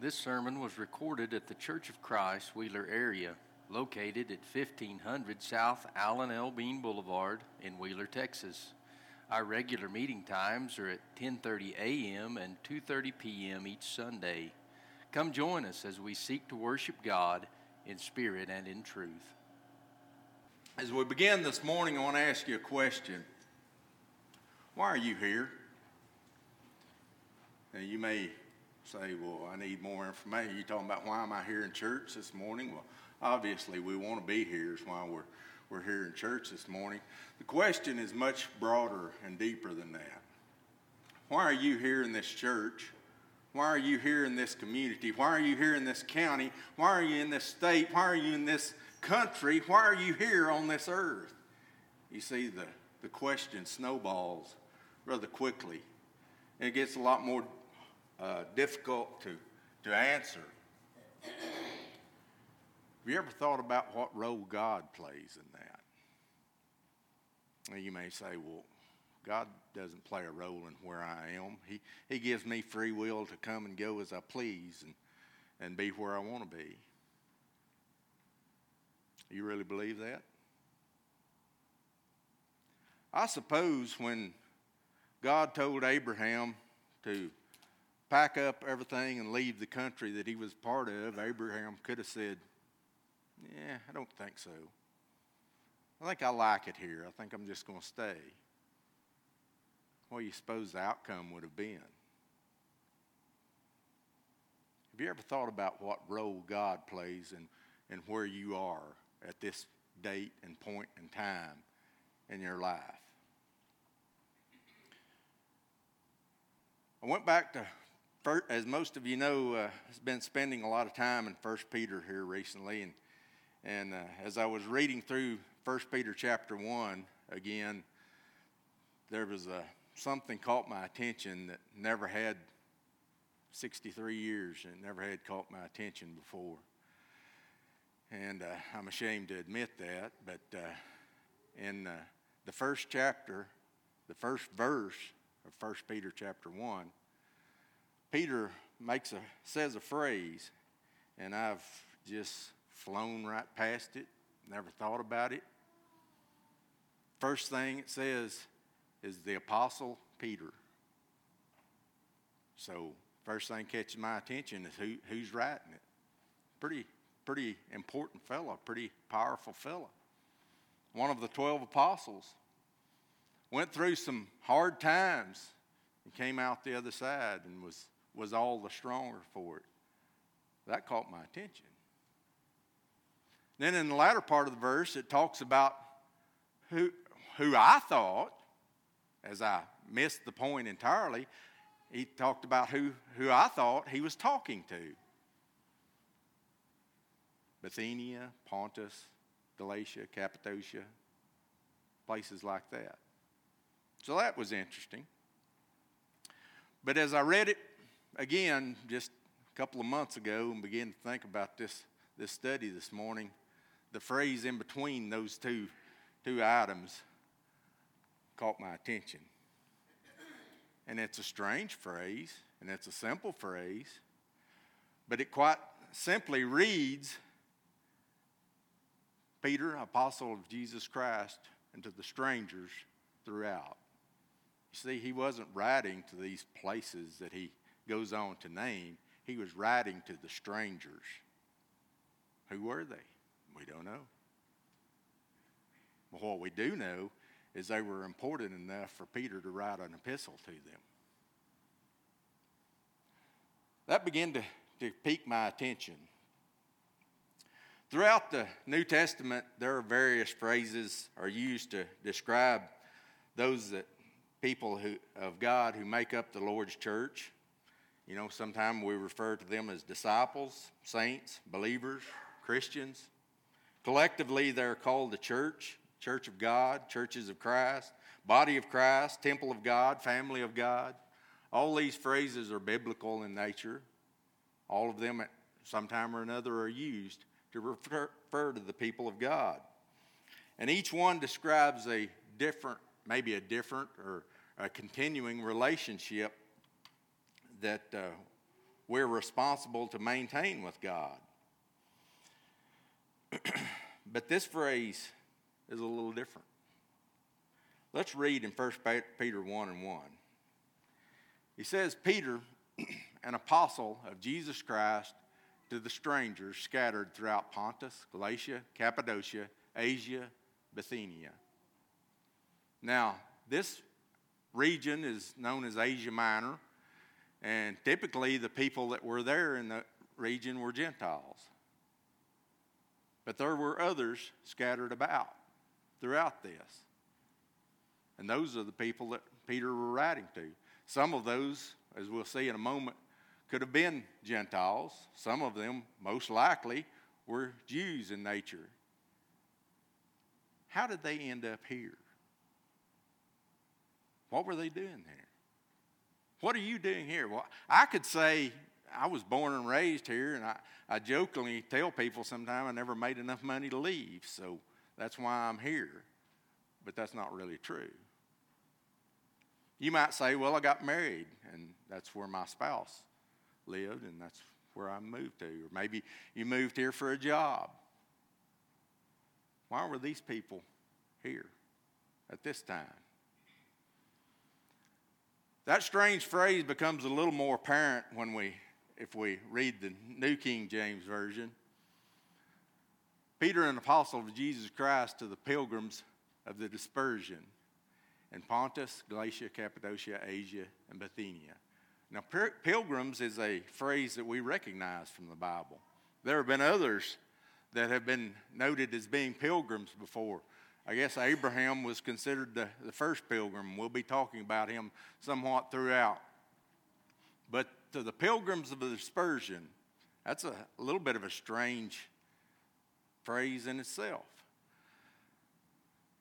This sermon was recorded at the Church of Christ, Wheeler area, located at 1500 South Alan L. Bean Boulevard in Wheeler, Texas. Our regular meeting times are at 10:30 a.m. and 2:30 p.m. each Sunday. Come join us as we seek to worship God in spirit and in truth. As we begin this morning, I want to ask you a question. Why are you here? Now, you may say, well, I need more information. You're talking about why am I here in church this morning? Well, obviously, we want to be here, is why we're, we're here in church this morning. The question is much broader and deeper than that. Why are you here in this church? Why are you here in this community? Why are you here in this county? Why are you in this state? Why are you in this country? Why are you here on this earth? You see, the, the question snowballs rather quickly. And it gets a lot more uh, difficult to, to answer. Have you ever thought about what role God plays in that? you may say, well, God doesn't play a role in where I am. He, he gives me free will to come and go as I please and, and be where I want to be. You really believe that? I suppose when God told Abraham to pack up everything and leave the country that he was part of, Abraham could have said, Yeah, I don't think so. I think I like it here. I think I'm just going to stay. What do you suppose the outcome would have been? Have you ever thought about what role God plays in, in where you are at this date and point in time in your life? I went back to as most of you know, uh, has been spending a lot of time in First Peter here recently, and and uh, as I was reading through First Peter chapter one again, there was a something caught my attention that never had 63 years and never had caught my attention before. And uh, I'm ashamed to admit that, but uh, in uh, the first chapter, the first verse of First Peter chapter one Peter makes a says a phrase, and I've just flown right past it, never thought about it. First thing it says is the apostle Peter. So first thing catches my attention is who, who's writing it. Pretty pretty important fellow, pretty powerful fellow. One of the twelve apostles went through some hard times and came out the other side and was was all the stronger for it. That caught my attention. Then in the latter part of the verse, it talks about who, who I thought, as I missed the point entirely, he talked about who, who I thought he was talking to Bithynia, Pontus, Galatia, Cappadocia, places like that. So that was interesting. But as I read it again, just a couple of months ago, and began to think about this, this study this morning, the phrase in between those two, two items caught my attention. And it's a strange phrase, and it's a simple phrase, but it quite simply reads Peter, apostle of Jesus Christ, and to the strangers throughout. You see, he wasn't writing to these places that he goes on to name, he was writing to the strangers. Who were they? We don't know. But what we do know is they were important enough for Peter to write an epistle to them. That began to, to pique my attention. Throughout the New Testament, there are various phrases are used to describe those that people who, of God who make up the Lord's church. You know, sometimes we refer to them as disciples, saints, believers, Christians. Collectively, they're called the church, church of God, churches of Christ, body of Christ, temple of God, family of God. All these phrases are biblical in nature. All of them, at some time or another, are used to refer, to the people of God. And each one describes a different, maybe a different or a continuing relationship that uh, we're responsible to maintain with God. but this phrase is a little different. Let's read in 1 Peter 1 and 1. He says, Peter, an apostle of Jesus Christ, to the strangers scattered throughout Pontus, Galatia, Cappadocia, Asia, Bithynia. Now, this region is known as Asia Minor, and typically the people that were there in the region were Gentiles. But there were others scattered about throughout this. And those are the people that Peter were writing to. Some of those, as we'll see in a moment, could have been Gentiles. Some of them, most likely, were Jews in nature. How did they end up here? What were they doing there? What are you doing here? Well, I could say I was born and raised here, and I, I jokingly tell people sometimes I never made enough money to leave, so that's why I'm here. But that's not really true. You might say, Well, I got married, and that's where my spouse lived, and that's where I moved to. Or maybe you moved here for a job. Why were these people here at this time? That strange phrase becomes a little more apparent when we, if we read the New King James Version. Peter, an apostle of Jesus Christ, to the pilgrims of the dispersion in Pontus, Galatia, Cappadocia, Asia, and Bithynia. Now, pilgrims is a phrase that we recognize from the Bible. There have been others that have been noted as being pilgrims before. I guess Abraham was considered the, the first pilgrim. We'll be talking about him somewhat throughout. But to the pilgrims of the dispersion, that's a, little bit of a strange phrase in itself.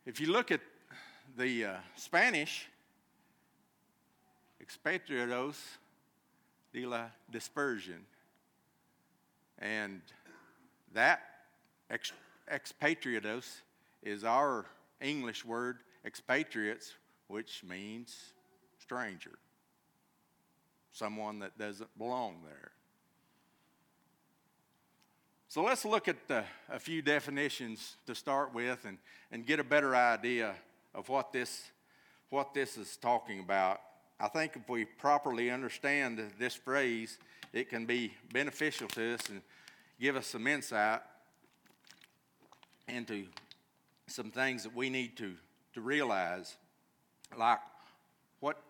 If you look at the uh, Spanish, expatriados de la dispersion, and that ex- expatriados is our English word expatriates, which means stranger, someone that doesn't belong there. So let's look at the, a few definitions to start with and, and get a better idea of what this, what this is talking about. I think if we properly understand this phrase, it can be beneficial to us and give us some insight into some things that we need to, to realize, like what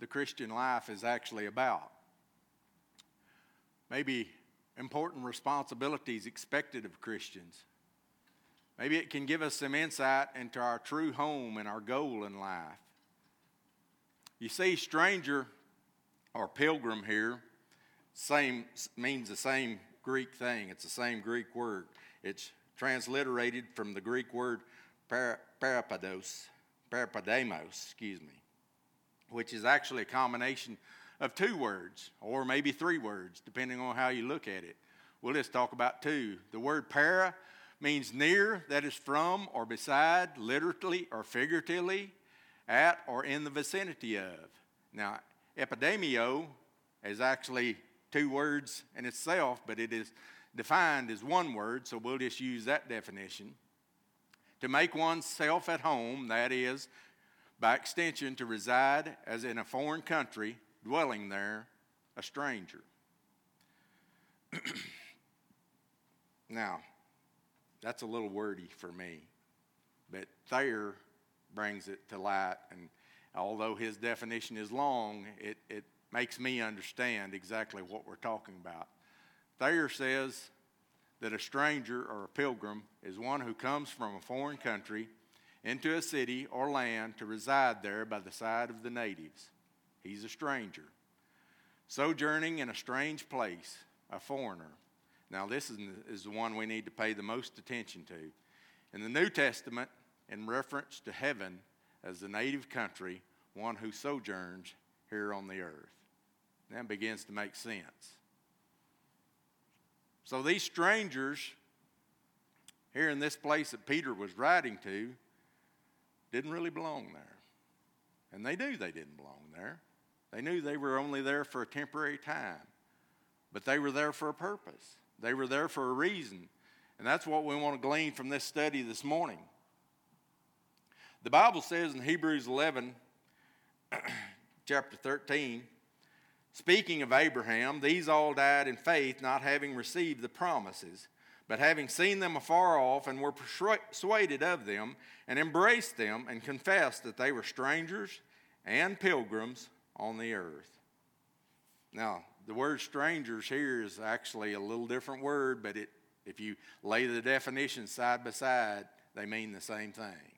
the Christian life is actually about. Maybe important responsibilities expected of Christians. Maybe it can give us some insight into our true home and our goal in life. You see, stranger or pilgrim here same means the same Greek thing. It's the same Greek word. It's transliterated from the Greek word parapados, parapodemos, excuse me, which is actually a combination of two words, or maybe three words, depending on how you look at it. We'll just talk about two. The word para means near, that is from or beside, literally or figuratively, at or in the vicinity of. Now, epidemio is actually two words in itself, but it is defined as one word, so we'll just use that definition. To make oneself at home, that is, by extension, to reside as in a foreign country, dwelling there, a stranger. now, that's a little wordy for me, but Thayer brings it to light, and although his definition is long, it, it makes me understand exactly what we're talking about. Thayer says that a stranger or a pilgrim is one who comes from a foreign country into a city or land to reside there by the side of the natives. He's a stranger. Sojourning in a strange place, a foreigner. Now, this is, the one we need to pay the most attention to. In the New Testament, in reference to heaven as the native country, one who sojourns here on the earth. That begins to make sense. So these strangers here in this place that Peter was writing to didn't really belong there. And they knew they didn't belong there. They knew they were only there for a temporary time. but they were there for a purpose. They were there for a reason. And that's what we want to glean from this study this morning. The Bible says in Hebrews 11, chapter 13, speaking of Abraham, these all died in faith, not having received the promises, but having seen them afar off, and were persuaded of them, and embraced them, and confessed that they were strangers and pilgrims on the earth. Now, the word strangers here is actually a little different word, but it, if you lay the definitions side by side, they mean the same thing.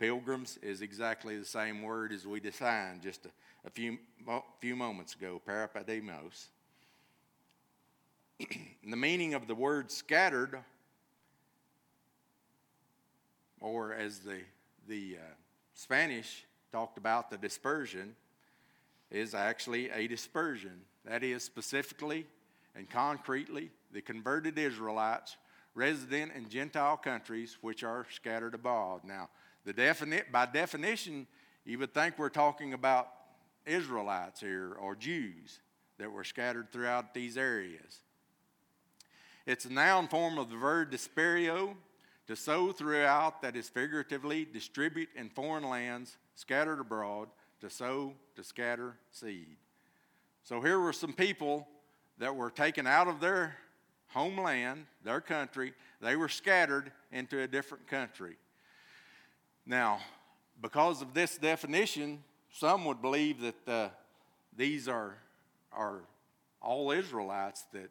Pilgrims is exactly the same word as we defined just a, a few, few moments ago, parapademos. the meaning of the word scattered, or as the, the uh, Spanish talked about the dispersion, is actually a dispersion. That is, specifically and concretely, the converted Israelites resident in Gentile countries which are scattered abroad. Now, the defini- by definition, you would think we're talking about Israelites here or Jews that were scattered throughout these areas. It's a noun form of the verb disperio, to sow throughout, that is figuratively distribute in foreign lands, scattered abroad, to sow, to scatter seed. So here were some people that were taken out of their homeland, their country. They were scattered into a different country. Now, because of this definition, some would believe that uh, these are, are all Israelites that,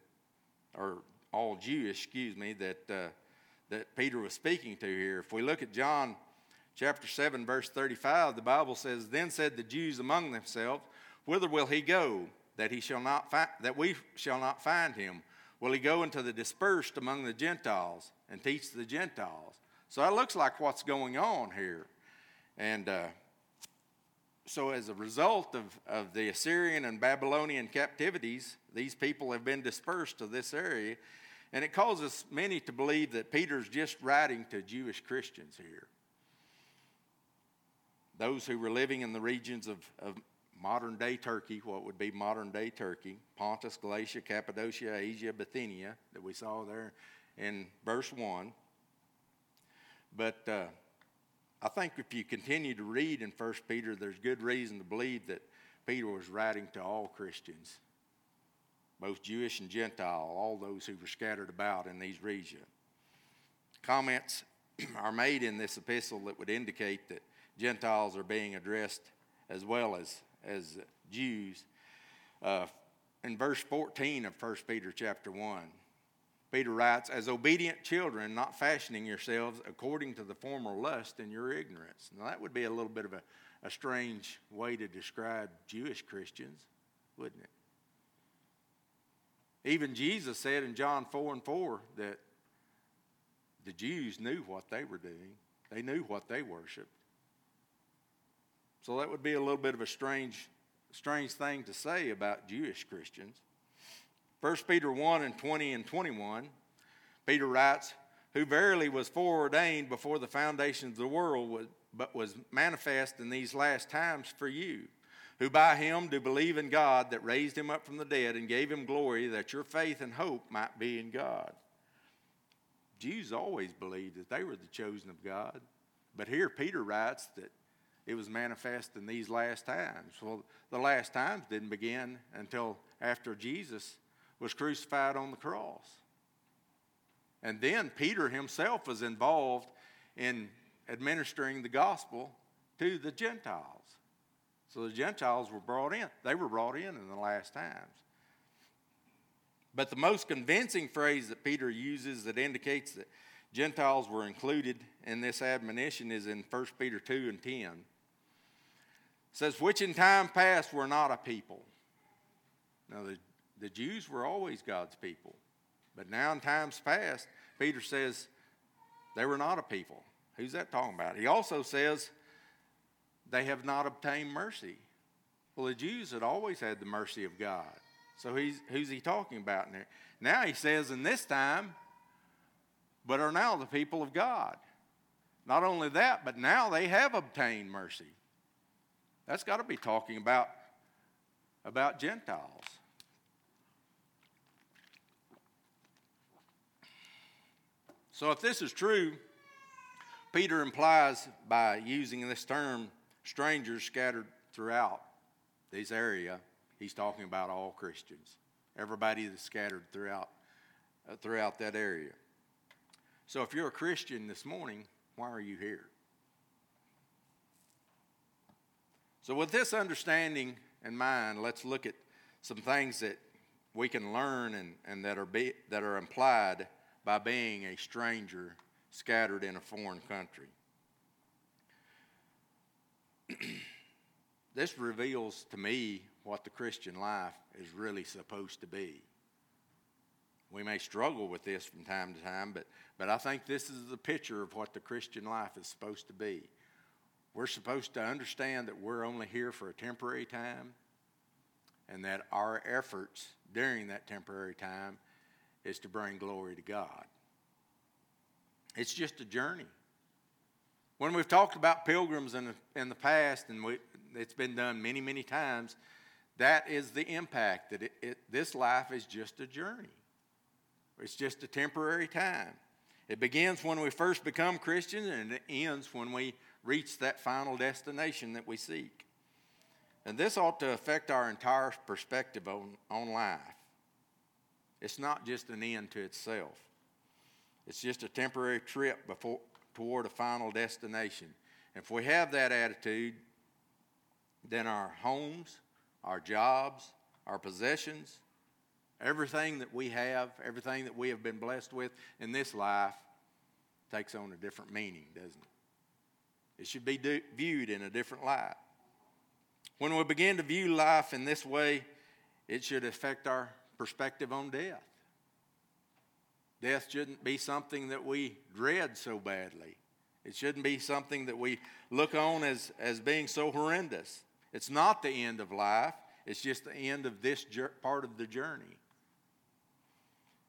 are all Jewish, excuse me, that, uh, that Peter was speaking to here. If we look at John chapter 7, verse 35, the Bible says, Then said the Jews among themselves, Whither will he go, that, he shall not fi- that we shall not find him? Will he go into the dispersed among the Gentiles and teach the Gentiles? So that looks like what's going on here. And uh, so, as a result of, of the Assyrian and Babylonian captivities, these people have been dispersed to this area. And it causes many to believe that Peter's just writing to Jewish Christians here. Those who were living in the regions of, of modern day Turkey, what would be modern day Turkey, Pontus, Galatia, Cappadocia, Asia, Bithynia, that we saw there in verse 1. But uh, I think if you continue to read in 1 Peter, there's good reason to believe that Peter was writing to all Christians, both Jewish and Gentile, all those who were scattered about in these regions. Comments are made in this epistle that would indicate that Gentiles are being addressed as well as, as Jews. Uh, in verse 14 of 1 Peter chapter 1, Peter writes, as obedient children, not fashioning yourselves according to the former lust in your ignorance. Now, that would be a little bit of a, a strange way to describe Jewish Christians, wouldn't it? Even Jesus said in John 4 and 4 that the Jews knew what they were doing, they knew what they worshiped. So that would be a little bit of a strange, strange thing to say about Jewish Christians. 1 Peter 1 and 20 and 21, Peter writes, Who verily was foreordained before the foundations of the world, but was manifest in these last times for you, who by him do believe in God that raised him up from the dead and gave him glory, that your faith and hope might be in God. Jews always believed that they were the chosen of God. But here Peter writes that it was manifest in these last times. Well, the last times didn't begin until after Jesus was crucified on the cross. And then Peter himself was involved in administering the gospel to the Gentiles. So the Gentiles were brought in. They were brought in in the last times. But the most convincing phrase that Peter uses that indicates that Gentiles were included in this admonition is in 1 Peter 2 and 10. It says, Which in time past were not a people. Now, the the Jews were always God's people. But now, in times past, Peter says they were not a people. Who's that talking about? He also says they have not obtained mercy. Well, the Jews had always had the mercy of God. So he's, who's he talking about in there? Now he says, in this time, but are now the people of God. Not only that, but now they have obtained mercy. That's got to be talking about, about Gentiles. So, if this is true, Peter implies by using this term, strangers scattered throughout this area, he's talking about all Christians, everybody that's scattered throughout, uh, throughout that area. So, if you're a Christian this morning, why are you here? So, with this understanding in mind, let's look at some things that we can learn and, and that, are be, that are implied by being a stranger scattered in a foreign country. this reveals to me what the Christian life is really supposed to be. We may struggle with this from time to time, but, but I think this is the picture of what the Christian life is supposed to be. We're supposed to understand that we're only here for a temporary time and that our efforts during that temporary time is to bring glory to God. It's just a journey. When we've talked about pilgrims in the, in the past, and we, it's been done many, many times, that is the impact that it, it, this life is just a journey. It's just a temporary time. It begins when we first become Christians, and it ends when we reach that final destination that we seek. And this ought to affect our entire perspective on, on life. It's not just an end to itself. It's just a temporary trip before, toward a final destination. If we have that attitude, then our homes, our jobs, our possessions, everything that we have, everything that we have been blessed with in this life takes on a different meaning, doesn't it? It should be do, viewed in a different light. When we begin to view life in this way, it should affect our perspective on death. Death shouldn't be something that we dread so badly. It shouldn't be something that we look on as, as being so horrendous. It's not the end of life, it's just the end of this part of the journey.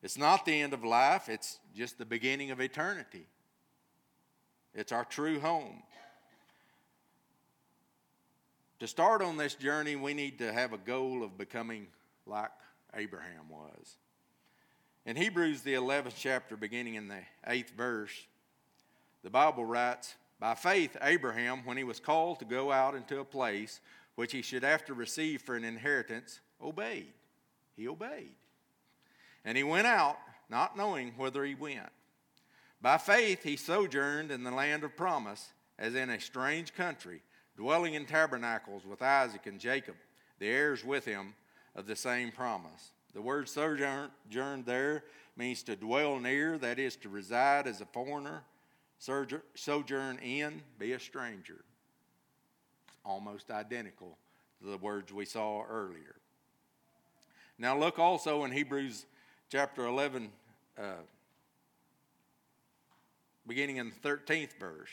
It's not the end of life, it's just the beginning of eternity. It's our true home. To start on this journey, we need to have a goal of becoming like Abraham was. In Hebrews, the 11th chapter, beginning in the 8th verse, the Bible writes, By faith, Abraham, when he was called to go out into a place which he should after receive for an inheritance, obeyed. He obeyed. And he went out, not knowing whither he went. By faith, he sojourned in the land of promise, as in a strange country, dwelling in tabernacles with Isaac and Jacob, the heirs with him of the same promise. The word sojourn there means to dwell near, that is, to reside as a foreigner, sojourn in, be a stranger. It's almost identical to the words we saw earlier. Now, look also in Hebrews chapter 11, uh, beginning in the 13th verse.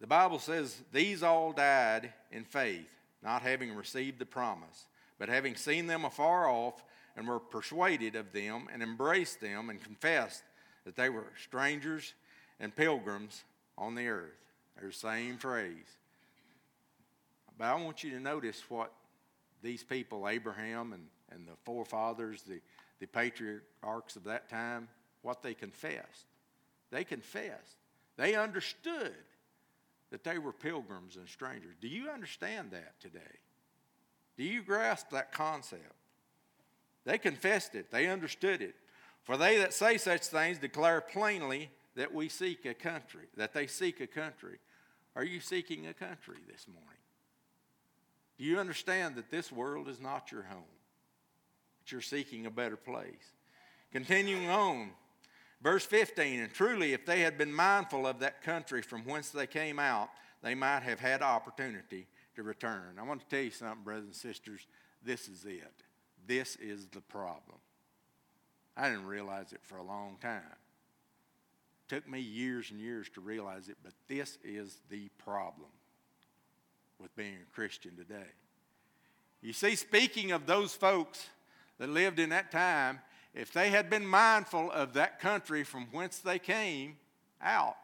The Bible says, These all died in faith, not having received the promise but having seen them afar off, and were persuaded of them, and embraced them, and confessed that they were strangers and pilgrims on the earth. Their same phrase. But I want you to notice what these people, Abraham and, and the forefathers, the, the patriarchs of that time, what they confessed. They confessed. They understood that they were pilgrims and strangers. Do you understand that today? Do you grasp that concept? They confessed it, they understood it. For they that say such things declare plainly that we seek a country, that they seek a country. Are you seeking a country this morning? Do you understand that this world is not your home? That you're seeking a better place. Continuing on, verse 15, and truly, if they had been mindful of that country from whence they came out, they might have had opportunity to return. I want to tell you something, brothers and sisters. This is it. This is the problem. I didn't realize it for a long time. It took me years and years to realize it, but this is the problem with being a Christian today. You see, speaking of those folks that lived in that time, if they had been mindful of that country from whence they came out,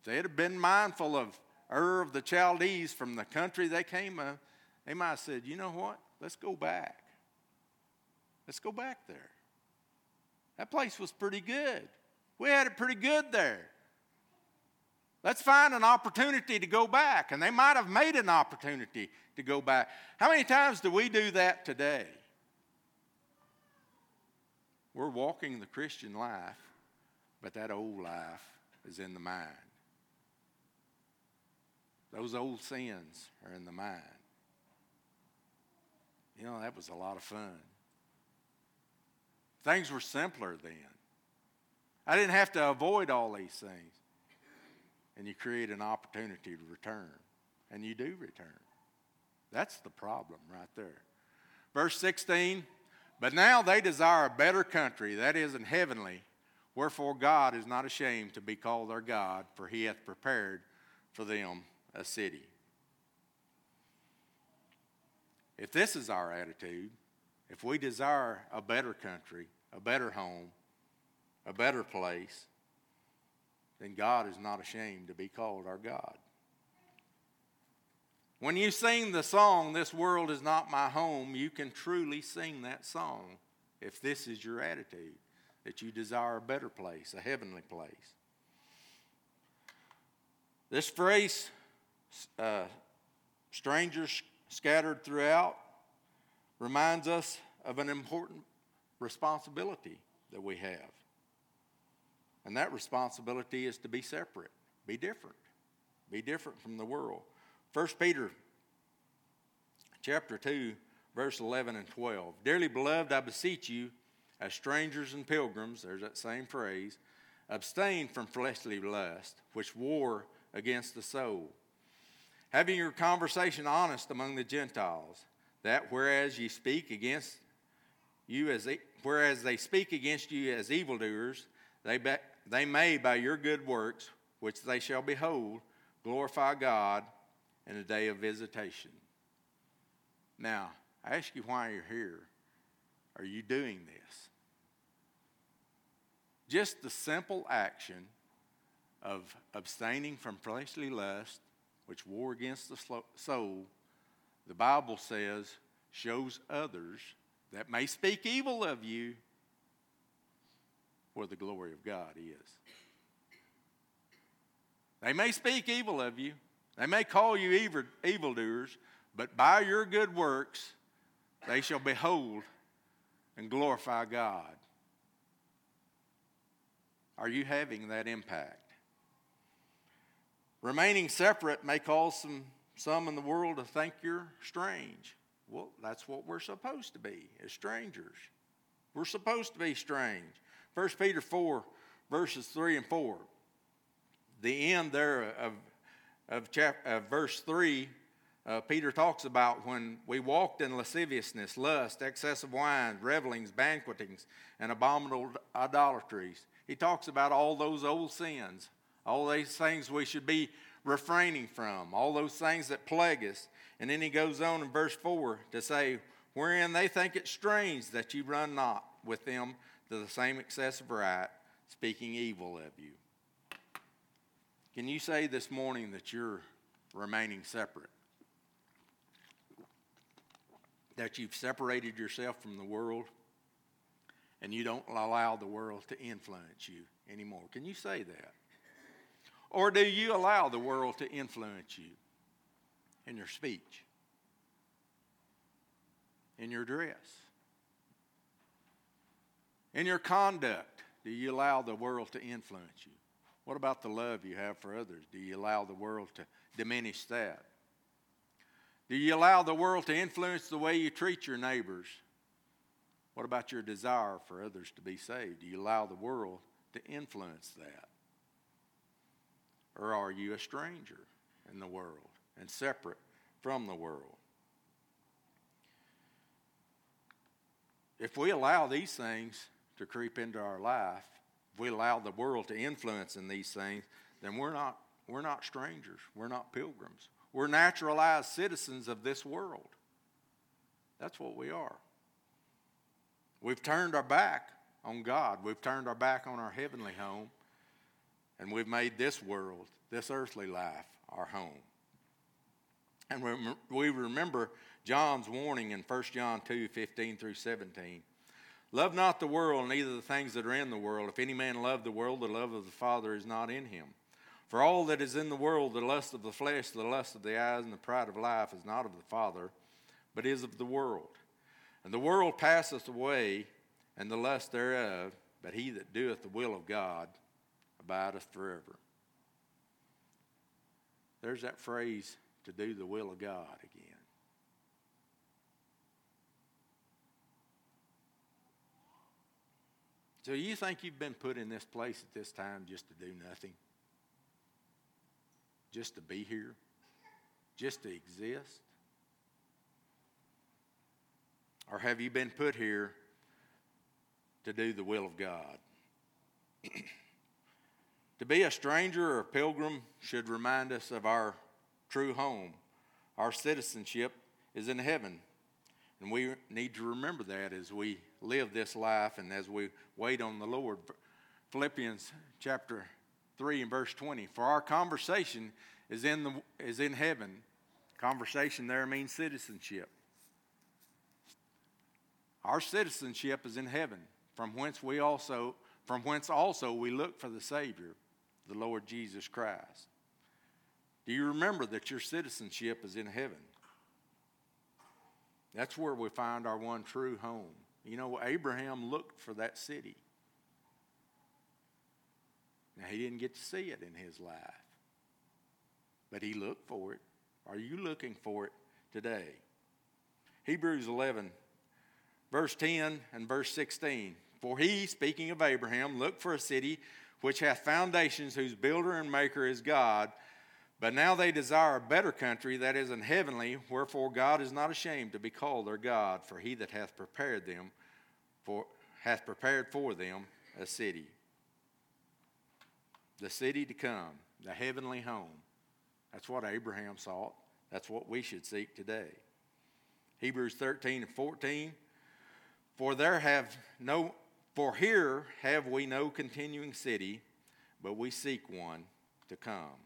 if they had been mindful of Ur of the Chaldees from the country they came of, they might have said, you know what? Let's go back. Let's go back there. That place was pretty good. We had it pretty good there. Let's find an opportunity to go back. And they might have made an opportunity to go back. How many times do we do that today? We're walking the Christian life, but that old life is in the mind. Those old sins are in the mind. You know, that was a lot of fun. Things were simpler then. I didn't have to avoid all these things. And you create an opportunity to return. And you do return. That's the problem right there. Verse 16 But now they desire a better country, that is, in heavenly. Wherefore God is not ashamed to be called their God, for he hath prepared for them a city. If this is our attitude, if we desire a better country, a better home, a better place, then God is not ashamed to be called our God. When you sing the song, This World is Not My Home, you can truly sing that song if this is your attitude, that you desire a better place, a heavenly place. This phrase, uh, strangers scattered throughout, reminds us of an important responsibility that we have. And that responsibility is to be separate, be different, be different from the world. 1 Peter chapter 2, verse 11 and 12. Dearly beloved, I beseech you, as strangers and pilgrims, there's that same phrase, abstain from fleshly lust, which war against the soul. Having your conversation honest among the Gentiles, that whereas ye speak against you as whereas they speak against you as evildoers, they, be, they may by your good works, which they shall behold, glorify God in a day of visitation. Now, I ask you why you're here. Are you doing this? Just the simple action of abstaining from fleshly lust, which war against the soul, the Bible says, shows others that may speak evil of you where the glory of God is. They may speak evil of you, they may call you evil, evildoers, but by your good works they shall behold and glorify God. Are you having that impact? Remaining separate may cause some, some in the world to think you're strange. Well, that's what we're supposed to be as strangers. We're supposed to be strange. 1 Peter 4, verses 3 and 4. The end there of, of, chap, of verse 3, uh, Peter talks about when we walked in lasciviousness, lust, excessive wine, revelings, banquetings, and abominable idolatries. He talks about all those old sins, all these things we should be refraining from, all those things that plague us. And then he goes on in verse 4 to say, Wherein they think it strange that you run not with them to the same excessive right, speaking evil of you. Can you say this morning that you're remaining separate? That you've separated yourself from the world and you don't allow the world to influence you anymore? Can you say that? Or do you allow the world to influence you in your speech, in your dress, in your conduct? Do you allow the world to influence you? What about the love you have for others? Do you allow the world to diminish that? Do you allow the world to influence the way you treat your neighbors? What about your desire for others to be saved? Do you allow the world to influence that? Or are you a stranger in the world and separate from the world? If we allow these things to creep into our life, if we allow the world to influence in these things, then we're not, we're not strangers. We're not pilgrims. We're naturalized citizens of this world. That's what we are. We've turned our back on God. We've turned our back on our heavenly home. And we've made this world, this earthly life, our home. And we remember John's warning in 1 John 2 15 through 17. Love not the world, neither the things that are in the world. If any man love the world, the love of the Father is not in him. For all that is in the world, the lust of the flesh, the lust of the eyes, and the pride of life, is not of the Father, but is of the world. And the world passeth away, and the lust thereof, but he that doeth the will of God abideth forever. There's that phrase, to do the will of God again. So you think you've been put in this place at this time just to do nothing? Just to be here? Just to exist? Or have you been put here to do the will of God? to be a stranger or a pilgrim should remind us of our true home. Our citizenship is in heaven. And we need to remember that as we live this life and as we wait on the Lord. Philippians chapter 3 and verse 20. For our conversation is in, the, is in heaven. Conversation there means citizenship. Our citizenship is in heaven, from whence we also from whence also we look for the Savior, the Lord Jesus Christ. Do you remember that your citizenship is in heaven? That's where we find our one true home. You know, Abraham looked for that city. Now, he didn't get to see it in his life, but he looked for it. Are you looking for it today? Hebrews 11, verse 10 and verse 16. For he, speaking of Abraham, looked for a city which hath foundations, whose builder and maker is God. But now they desire a better country, that is, an heavenly, wherefore God is not ashamed to be called their God, for he that hath prepared them for hath prepared for them a city. The city to come, the heavenly home. That's what Abraham sought. That's what we should seek today. Hebrews 13 and 14. For there have no for here have we no continuing city, but we seek one to come.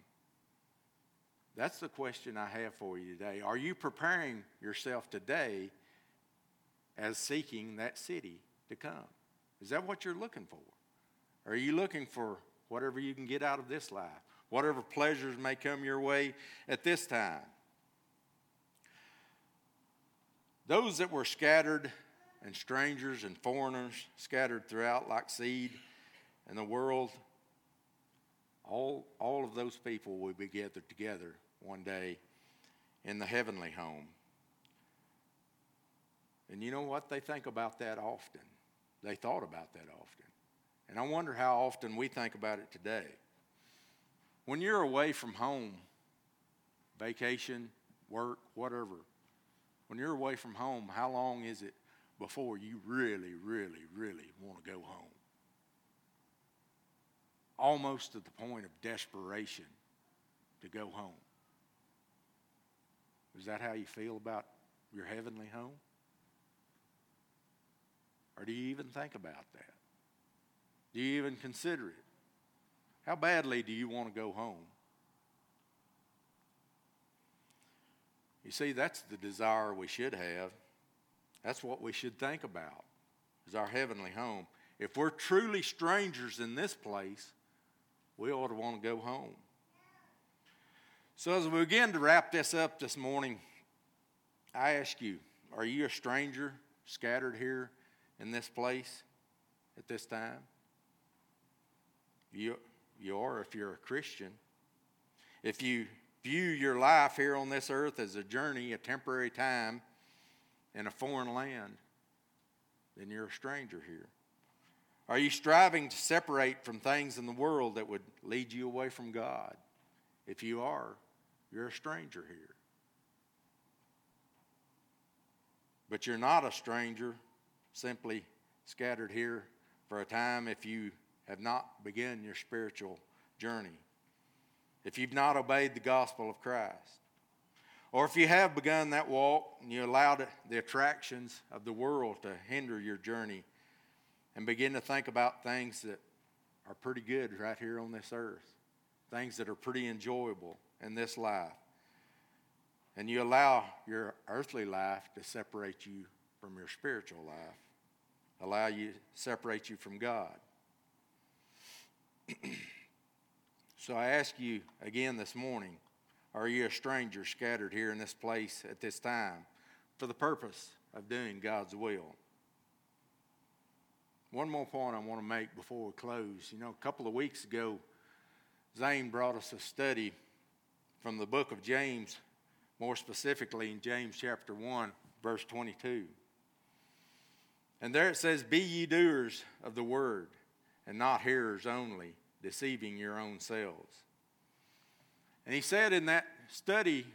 That's the question I have for you today. Are you preparing yourself today as seeking that city to come? Is that what you're looking for? Are you looking for whatever you can get out of this life? Whatever pleasures may come your way at this time? Those that were scattered and strangers and foreigners scattered throughout like seed in the world, all, all of those people will be gathered together one day in the heavenly home. And you know what? They think about that often. They thought about that often. And I wonder how often we think about it today. When you're away from home, vacation, work, whatever, when you're away from home, how long is it before you really, really, really want to go home? Almost to the point of desperation to go home. Is that how you feel about your heavenly home? Or do you even think about that? Do you even consider it? How badly do you want to go home? You see, that's the desire we should have. That's what we should think about, is our heavenly home. If we're truly strangers in this place, we ought to want to go home. So, as we begin to wrap this up this morning, I ask you are you a stranger scattered here in this place at this time? You, you are if you're a Christian. If you view your life here on this earth as a journey, a temporary time in a foreign land, then you're a stranger here. Are you striving to separate from things in the world that would lead you away from God? If you are, you're a stranger here. But you're not a stranger simply scattered here for a time if you have not begun your spiritual journey, if you've not obeyed the gospel of Christ, or if you have begun that walk and you allowed the attractions of the world to hinder your journey and begin to think about things that are pretty good right here on this earth, things that are pretty enjoyable in this life. And you allow your earthly life to separate you from your spiritual life. allow you separate you from God. so I ask you again this morning, are you a stranger scattered here in this place at this time for the purpose of doing God's will? One more point I want to make before we close. You know, a couple of weeks ago, Zane brought us a study from the book of James, more specifically in James chapter 1, verse 22. And there it says, Be ye doers of the word, and not hearers only, deceiving your own selves. And he said in that study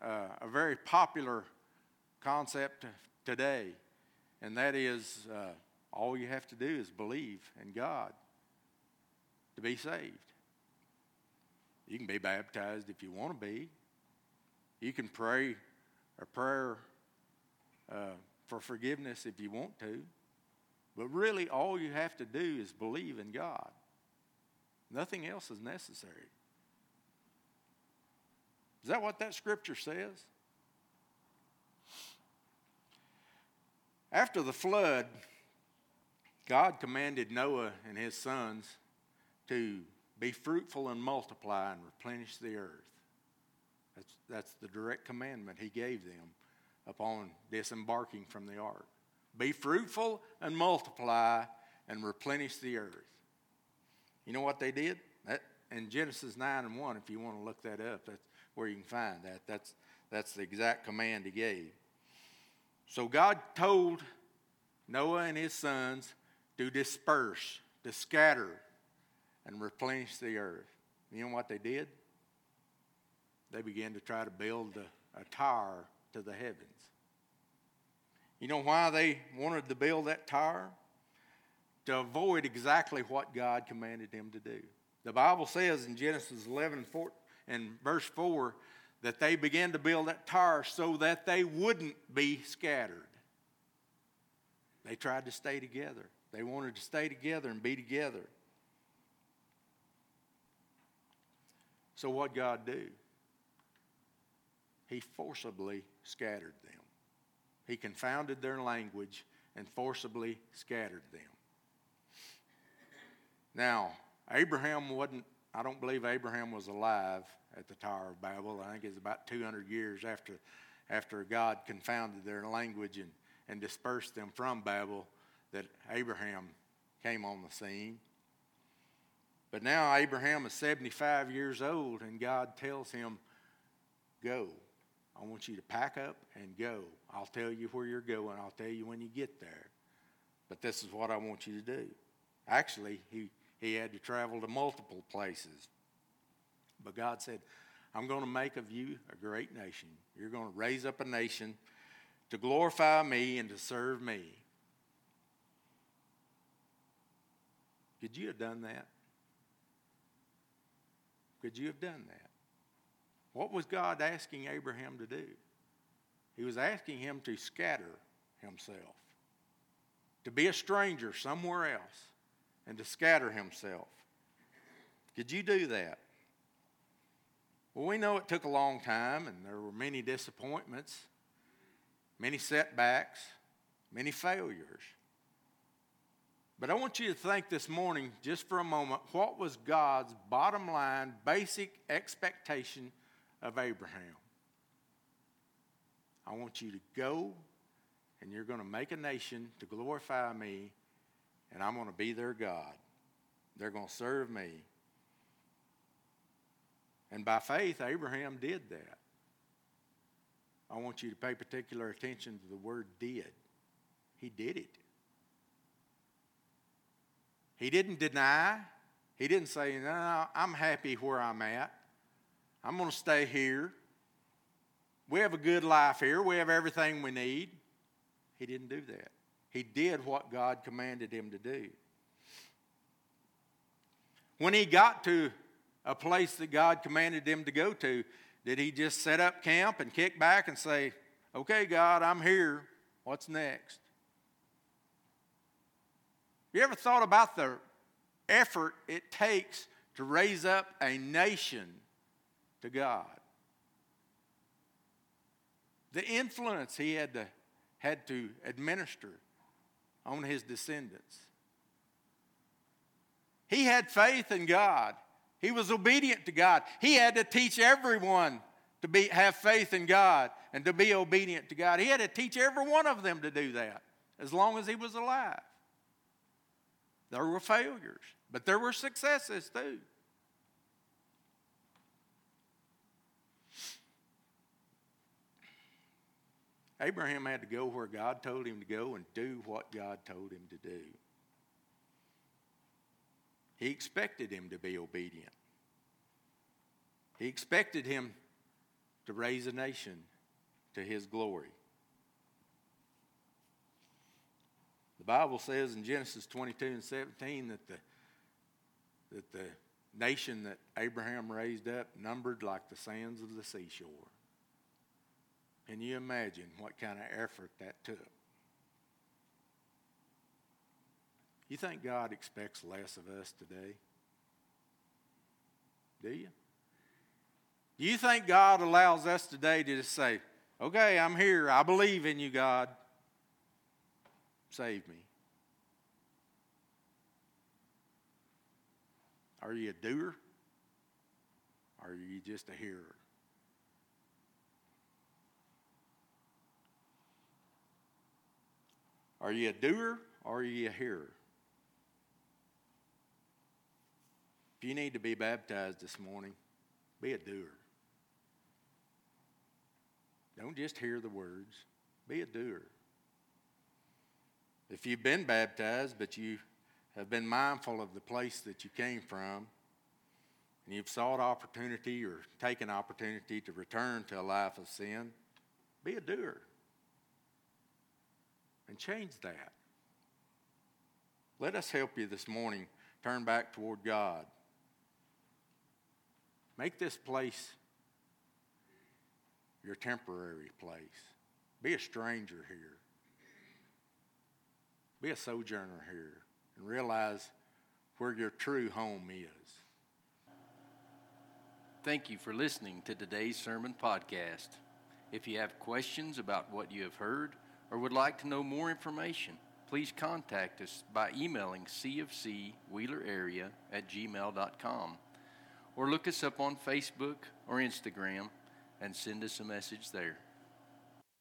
uh, a very popular concept today, and that is uh, all you have to do is believe in God to be saved. You can be baptized if you want to be. You can pray a prayer uh, for forgiveness if you want to. But really, all you have to do is believe in God. Nothing else is necessary. Is that what that scripture says? After the flood, God commanded Noah and his sons to be fruitful and multiply and replenish the earth. That's, that's the direct commandment he gave them upon disembarking from the ark. Be fruitful and multiply and replenish the earth. You know what they did? That, in Genesis 9 and 1, if you want to look that up, that's where you can find that. That's, that's the exact command he gave. So God told Noah and his sons to disperse, to scatter, and replenish the earth. You know what they did? They began to try to build a, a tower to the heavens. You know why they wanted to build that tower? To avoid exactly what God commanded them to do. The Bible says in Genesis 11 4, and verse 4 that they began to build that tower so that they wouldn't be scattered. They tried to stay together. They wanted to stay together and be together. So, what God do? He forcibly scattered them. He confounded their language and forcibly scattered them. Now, Abraham wasn't, I don't believe Abraham was alive at the Tower of Babel. I think it's about 200 years after, after God confounded their language and, and dispersed them from Babel that Abraham came on the scene. But now Abraham is 75 years old, and God tells him, Go. I want you to pack up and go. I'll tell you where you're going. I'll tell you when you get there. But this is what I want you to do. Actually, he, he had to travel to multiple places. But God said, I'm going to make of you a great nation. You're going to raise up a nation to glorify me and to serve me. Could you have done that? Could you have done that? What was God asking Abraham to do? He was asking him to scatter himself, to be a stranger somewhere else, and to scatter himself. Could you do that? Well, we know it took a long time, and there were many disappointments, many setbacks, many failures. But I want you to think this morning, just for a moment, what was God's bottom line, basic expectation of Abraham? I want you to go and you're going to make a nation to glorify me, and I'm going to be their God. They're going to serve me. And by faith, Abraham did that. I want you to pay particular attention to the word did. He did it. He didn't deny. He didn't say, No, I'm happy where I'm at. I'm going to stay here. We have a good life here. We have everything we need. He didn't do that. He did what God commanded him to do. When he got to a place that God commanded him to go to, did he just set up camp and kick back and say, Okay, God, I'm here. What's next? You ever thought about the effort it takes to raise up a nation to God? The influence he had to, had to administer on his descendants. He had faith in God. He was obedient to God. He had to teach everyone to be, have faith in God and to be obedient to God. He had to teach every one of them to do that as long as he was alive. There were failures, but there were successes too. Abraham had to go where God told him to go and do what God told him to do. He expected him to be obedient. He expected him to raise a nation to his glory. The Bible says in Genesis 22 and 17 that the, that the nation that Abraham raised up numbered like the sands of the seashore. Can you imagine what kind of effort that took? You think God expects less of us today? Do you? Do you think God allows us today to just say, okay, I'm here. I believe in you, God. Save me. Are you a doer? Or are you just a hearer? Are you a doer or are you a hearer? If you need to be baptized this morning, be a doer. Don't just hear the words, be a doer. If you've been baptized, but you have been mindful of the place that you came from, and you've sought opportunity or taken opportunity to return to a life of sin, be a doer and change that. Let us help you this morning turn back toward God. Make this place your temporary place. Be a stranger here. Be a sojourner here and realize where your true home is. Thank you for listening to today's sermon podcast. If you have questions about what you have heard, or would like to know more information, please contact us by emailing cfcwheelerarea at gmail.com or look us up on Facebook or Instagram and send us a message there.